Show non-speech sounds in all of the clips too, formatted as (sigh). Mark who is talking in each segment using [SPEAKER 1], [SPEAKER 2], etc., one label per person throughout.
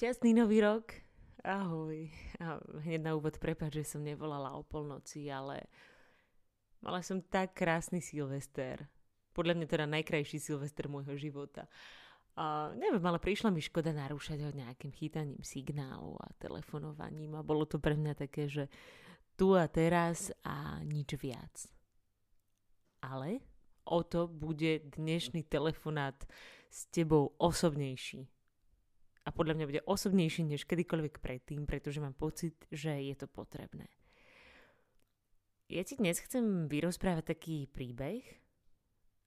[SPEAKER 1] Šťastný nový rok. Ahoj. A hneď na úvod prepáč, že som nevolala o polnoci, ale mala som tak krásny Silvester. Podľa mňa teda najkrajší Silvester môjho života. A neviem, ale prišla mi škoda narúšať ho nejakým chytaním signálu a telefonovaním a bolo to pre mňa také, že tu a teraz a nič viac. Ale o to bude dnešný telefonát s tebou osobnejší a podľa mňa bude osobnejší než kedykoľvek predtým, pretože mám pocit, že je to potrebné. Ja ti dnes chcem vyrozprávať taký príbeh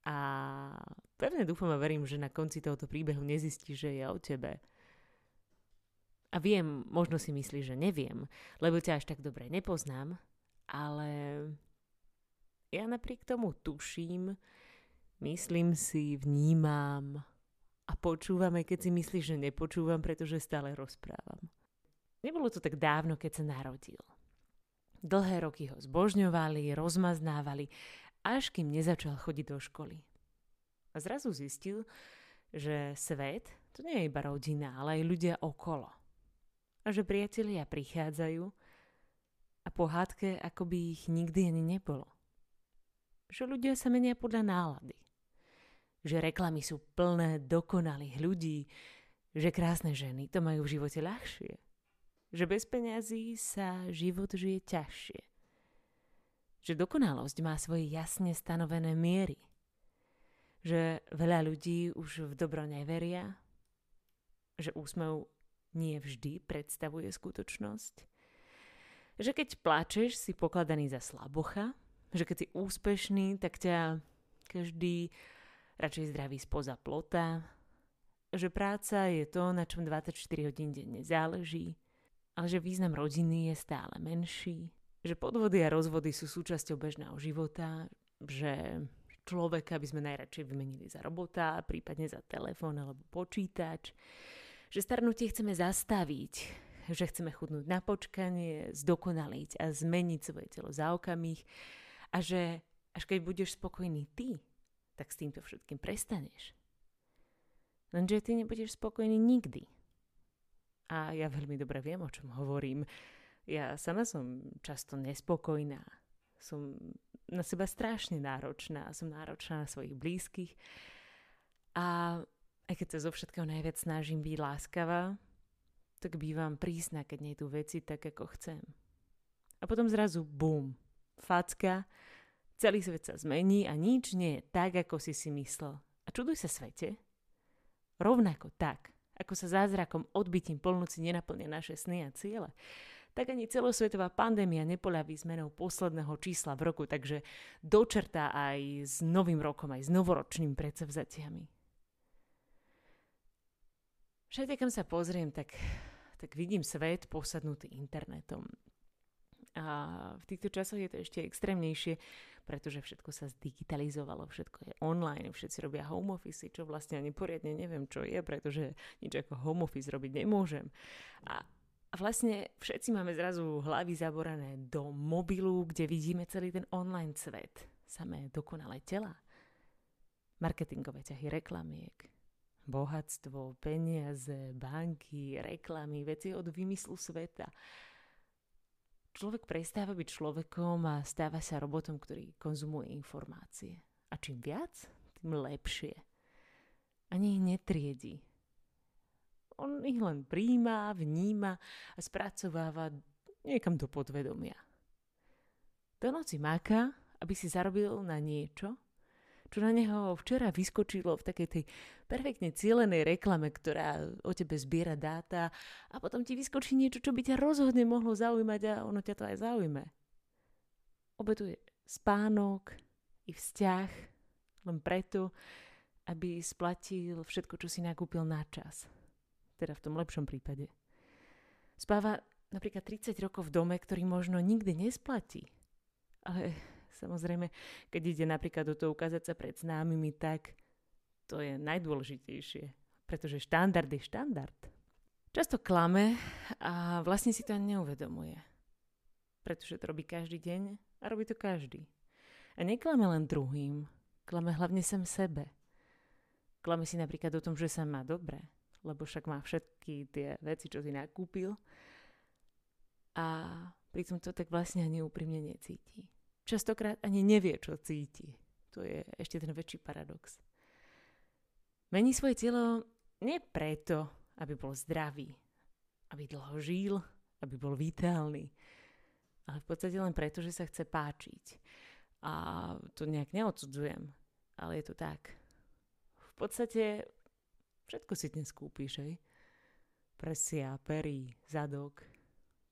[SPEAKER 1] a pevne dúfam a verím, že na konci tohoto príbehu nezistí, že je o tebe. A viem, možno si myslíš, že neviem, lebo ťa až tak dobre nepoznám, ale ja napriek tomu tuším, myslím si, vnímam, a počúvame, keď si myslíš, že nepočúvam, pretože stále rozprávam. Nebolo to tak dávno, keď sa narodil. Dlhé roky ho zbožňovali, rozmaznávali, až kým nezačal chodiť do školy. A zrazu zistil, že svet to nie je iba rodina, ale aj ľudia okolo. A že priatelia prichádzajú a po hádke akoby ich nikdy ani nebolo. Že ľudia sa menia podľa nálady že reklamy sú plné dokonalých ľudí, že krásne ženy to majú v živote ľahšie, že bez peňazí sa život žije ťažšie, že dokonalosť má svoje jasne stanovené miery, že veľa ľudí už v dobro neveria, že úsmev nie vždy predstavuje skutočnosť, že keď plačeš, si pokladaný za slabocha, že keď si úspešný, tak ťa každý radšej zdraví spoza plota, že práca je to, na čom 24 hodín denne záleží, ale že význam rodiny je stále menší, že podvody a rozvody sú súčasťou bežného života, že človeka by sme najradšej vymenili za robota, prípadne za telefón alebo počítač, že starnutie chceme zastaviť, že chceme chudnúť na počkanie, zdokonaliť a zmeniť svoje telo za okamih a že až keď budeš spokojný ty, tak s týmto všetkým prestaneš. Lenže ty nebudeš spokojný nikdy. A ja veľmi dobre viem, o čom hovorím. Ja sama som často nespokojná. Som na seba strašne náročná. Som náročná na svojich blízkych. A aj keď sa zo všetkého najviac snažím byť láskavá, tak bývam prísna, keď nie veci tak, ako chcem. A potom zrazu bum, facka Celý svet sa zmení a nič nie je tak, ako si si myslel. A čuduj sa svete. Rovnako tak, ako sa zázrakom odbytím polnoci nenaplnia naše sny a ciele, tak ani celosvetová pandémia nepoľaví zmenou posledného čísla v roku, takže dočertá aj s novým rokom, aj s novoročným predsavzatiami. Všade, kam sa pozriem, tak, tak vidím svet posadnutý internetom. A v týchto časoch je to ešte extrémnejšie, pretože všetko sa zdigitalizovalo, všetko je online, všetci robia home office, čo vlastne ani poriadne neviem, čo je, pretože nič ako home office robiť nemôžem. A a vlastne všetci máme zrazu hlavy zaborané do mobilu, kde vidíme celý ten online svet. Samé dokonalé tela. Marketingové ťahy reklamiek. Bohatstvo, peniaze, banky, reklamy, veci od vymyslu sveta človek prestáva byť človekom a stáva sa robotom, ktorý konzumuje informácie. A čím viac, tým lepšie. Ani ich netriedi. On ich len príjma, vníma a spracováva niekam do podvedomia. Do noci máka, aby si zarobil na niečo, čo na neho včera vyskočilo v takej tej perfektne cielenej reklame, ktorá o tebe zbiera dáta a potom ti vyskočí niečo, čo by ťa rozhodne mohlo zaujímať a ono ťa to aj zaujme. Obetuje spánok i vzťah len preto, aby splatil všetko, čo si nakúpil na čas. Teda v tom lepšom prípade. Spáva napríklad 30 rokov v dome, ktorý možno nikdy nesplatí. Ale Samozrejme, keď ide napríklad do toho ukázať sa pred známymi, tak to je najdôležitejšie, pretože štandard je štandard. Často klame a vlastne si to ani neuvedomuje. Pretože to robí každý deň a robí to každý. A neklame len druhým, klame hlavne sem sebe. Klame si napríklad o tom, že sa má dobre, lebo však má všetky tie veci, čo si nakúpil. A pritom to tak vlastne ani úprimne necíti. Častokrát ani nevie, čo cíti. To je ešte ten väčší paradox. Mení svoje telo nie preto, aby bol zdravý, aby dlho žil, aby bol vitálny, ale v podstate len preto, že sa chce páčiť. A to nejak neodsudzujem, ale je to tak. V podstate všetko si dnes kúpiš, hej? Presia, pery, zadok.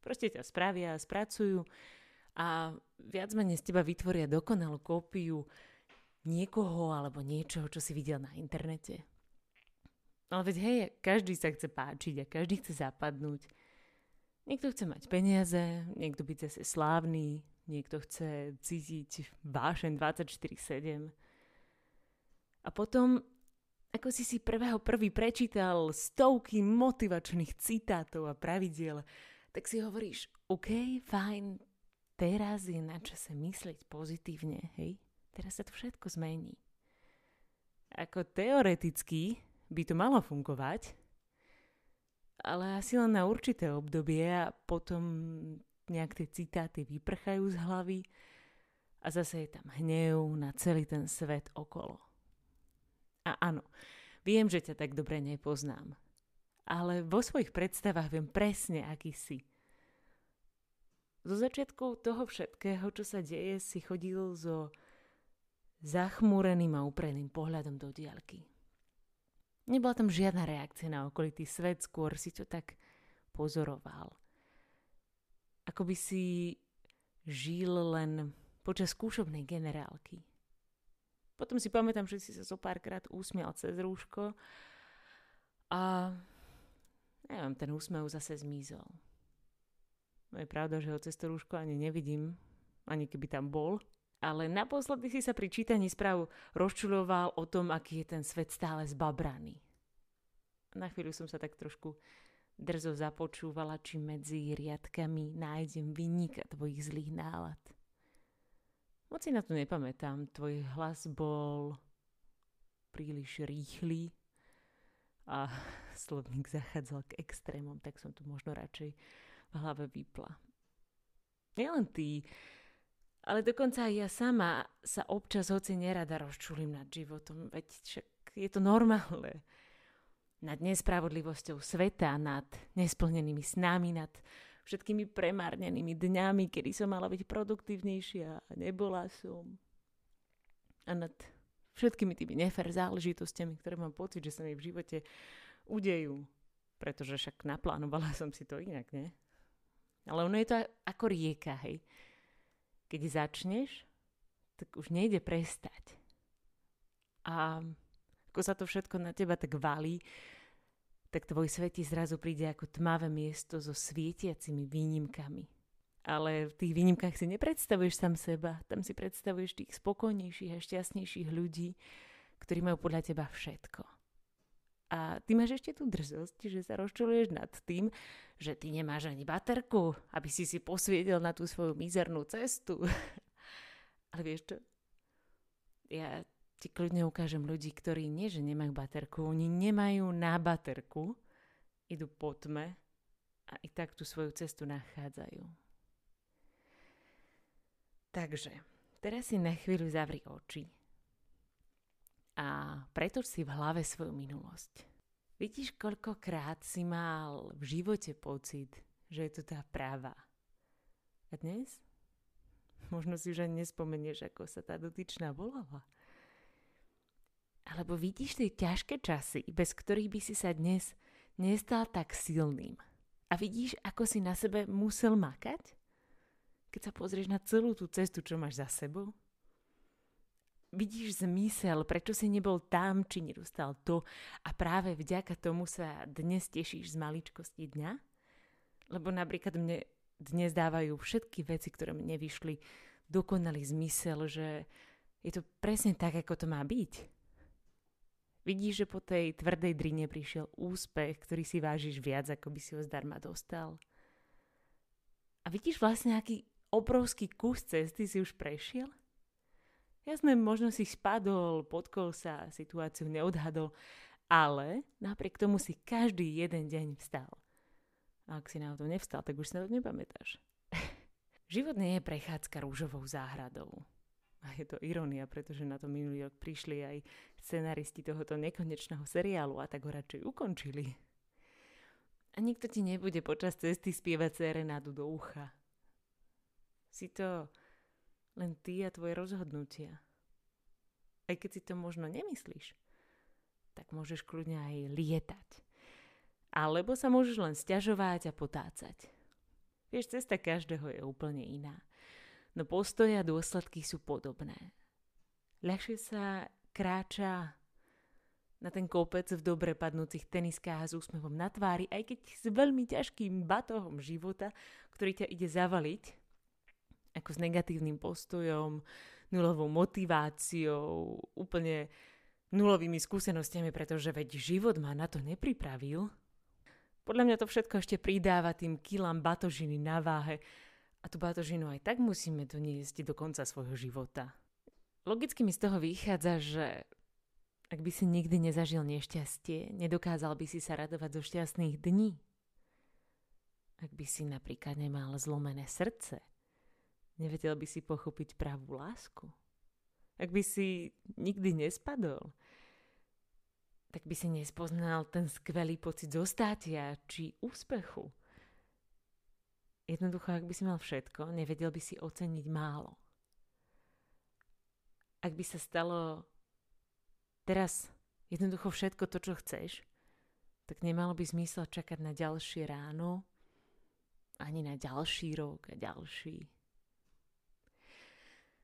[SPEAKER 1] Proste ťa spravia, spracujú a viac menej z teba vytvoria dokonalú kópiu niekoho alebo niečoho, čo si videl na internete. Ale veď hej, každý sa chce páčiť a každý chce zapadnúť. Niekto chce mať peniaze, niekto byť zase slávny, niekto chce cítiť vášen 24-7. A potom, ako si si prvého prvý prečítal stovky motivačných citátov a pravidiel, tak si hovoríš, OK, fajn, teraz je na čase myslieť pozitívne, hej? Teraz sa to všetko zmení. Ako teoreticky by to malo fungovať, ale asi len na určité obdobie a potom nejak tie citáty vyprchajú z hlavy a zase je tam hnev na celý ten svet okolo. A áno, viem, že ťa tak dobre nepoznám, ale vo svojich predstavách viem presne, aký si. Zo začiatku toho všetkého, čo sa deje, si chodil so zachmúreným a upreným pohľadom do diaľky. Nebola tam žiadna reakcia na okolitý svet, skôr si to tak pozoroval. Ako by si žil len počas skúšobnej generálky. Potom si pamätám, že si sa zo párkrát úsmial cez rúško a neviem, ten úsmev zase zmizol. No je pravda, že ho cez to rúško ani nevidím, ani keby tam bol. Ale naposledy si sa pri čítaní správ rozčuloval o tom, aký je ten svet stále zbabraný. Na chvíľu som sa tak trošku drzo započúvala, či medzi riadkami nájdem vynika tvojich zlých nálad. Moc si na to nepamätám. Tvoj hlas bol príliš rýchly a (laughs) slovník zachádzal k extrémom, tak som tu možno radšej v hlave vypla. Nielen ty, ale dokonca aj ja sama sa občas hoci nerada rozčulím nad životom, veď však je to normálne. Nad nespravodlivosťou sveta, nad nesplnenými snami, nad všetkými premárnenými dňami, kedy som mala byť produktívnejšia a nebola som. A nad všetkými tými nefer záležitostiami, ktoré mám pocit, že sa mi v živote udejú. Pretože však naplánovala som si to inak, nie? Ale ono je to ako rieka, hej keď začneš, tak už nejde prestať. A ako sa to všetko na teba tak valí, tak tvoj svet ti zrazu príde ako tmavé miesto so svietiacimi výnimkami. Ale v tých výnimkách si nepredstavuješ sám seba, tam si predstavuješ tých spokojnejších a šťastnejších ľudí, ktorí majú podľa teba všetko. A ty máš ešte tú drzosť, že sa rozčuluješ nad tým, že ty nemáš ani baterku, aby si si posviedil na tú svoju mizernú cestu. (laughs) Ale vieš čo? Ja ti kľudne ukážem ľudí, ktorí nie, že nemajú baterku, oni nemajú na baterku, idú po tme a i tak tú svoju cestu nachádzajú. Takže, teraz si na chvíľu zavri oči a pretoč si v hlave svoju minulosť. Vidíš, koľkokrát si mal v živote pocit, že je to tá práva. A dnes? Možno si už ani nespomenieš, ako sa tá dotyčná volala. Alebo vidíš tie ťažké časy, bez ktorých by si sa dnes nestal tak silným. A vidíš, ako si na sebe musel makať? Keď sa pozrieš na celú tú cestu, čo máš za sebou? Vidíš zmysel, prečo si nebol tam, či nedostal to a práve vďaka tomu sa dnes tešíš z maličkosti dňa? Lebo napríklad mne dnes dávajú všetky veci, ktoré mi nevyšli, dokonalý zmysel, že je to presne tak, ako to má byť. Vidíš, že po tej tvrdej drine prišiel úspech, ktorý si vážiš viac, ako by si ho zdarma dostal. A vidíš vlastne, aký obrovský kus cesty si už prešiel? Jasné, možno si spadol, podkol sa, situáciu neodhadol, Ale napriek tomu si každý jeden deň vstal. A ak si na to nevstal, tak už si na to nepamätáš. (laughs) Život nie je prechádzka rúžovou záhradou. A je to irónia, pretože na to minulý rok prišli aj scenaristi tohoto nekonečného seriálu a tak ho radšej ukončili. A nikto ti nebude počas cesty spievať serenádu do ucha. Si to len ty a tvoje rozhodnutia. Aj keď si to možno nemyslíš, tak môžeš kľudne aj lietať. Alebo sa môžeš len stiažovať a potácať. Vieš, cesta každého je úplne iná. No postoje a dôsledky sú podobné. Ľahšie sa kráča na ten kopec v dobre padnúcich teniskách s úsmevom na tvári, aj keď s veľmi ťažkým batohom života, ktorý ťa ide zavaliť, ako s negatívnym postojom, nulovou motiváciou, úplne nulovými skúsenostiami, pretože veď život ma na to nepripravil. Podľa mňa to všetko ešte pridáva tým kilám batožiny na váhe a tú batožinu aj tak musíme doniesť do konca svojho života. Logicky mi z toho vychádza, že ak by si nikdy nezažil nešťastie, nedokázal by si sa radovať zo šťastných dní. Ak by si napríklad nemal zlomené srdce, nevedel by si pochopiť pravú lásku. Ak by si nikdy nespadol, tak by si nespoznal ten skvelý pocit zostatia či úspechu. Jednoducho, ak by si mal všetko, nevedel by si oceniť málo. Ak by sa stalo teraz jednoducho všetko to, čo chceš, tak nemalo by zmysel čakať na ďalšie ráno, ani na ďalší rok a ďalší.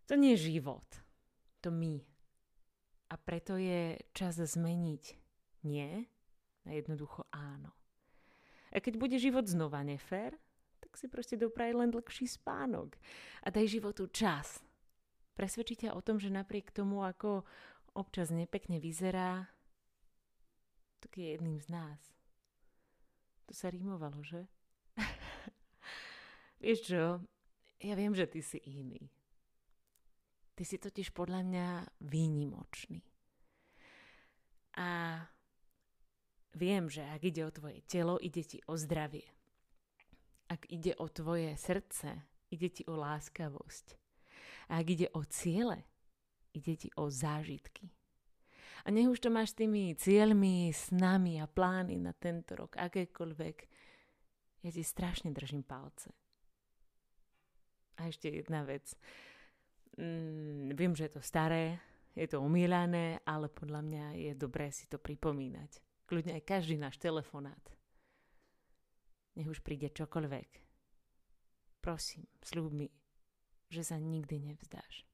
[SPEAKER 1] To nie je život, to my. A preto je čas zmeniť nie na jednoducho áno. A keď bude život znova nefér, tak si proste dopraj len dlhší spánok a daj životu čas. Presvedčí ťa o tom, že napriek tomu, ako občas nepekne vyzerá, tak je jedným z nás. To sa rímovalo, že? (laughs) Vieš čo, ja viem, že ty si iný. Ty si totiž podľa mňa výnimočný. A viem, že ak ide o tvoje telo, ide ti o zdravie. Ak ide o tvoje srdce, ide ti o láskavosť. A ak ide o ciele, ide ti o zážitky. A nech už to máš s tými cieľmi, snami a plány na tento rok, akékoľvek, ja ti strašne držím palce. A ešte jedna vec. Mm, viem, že je to staré, je to umielané, ale podľa mňa je dobré si to pripomínať. Kľudne aj každý náš telefonát. Nech už príde čokoľvek. Prosím, slúb mi, že sa nikdy nevzdáš.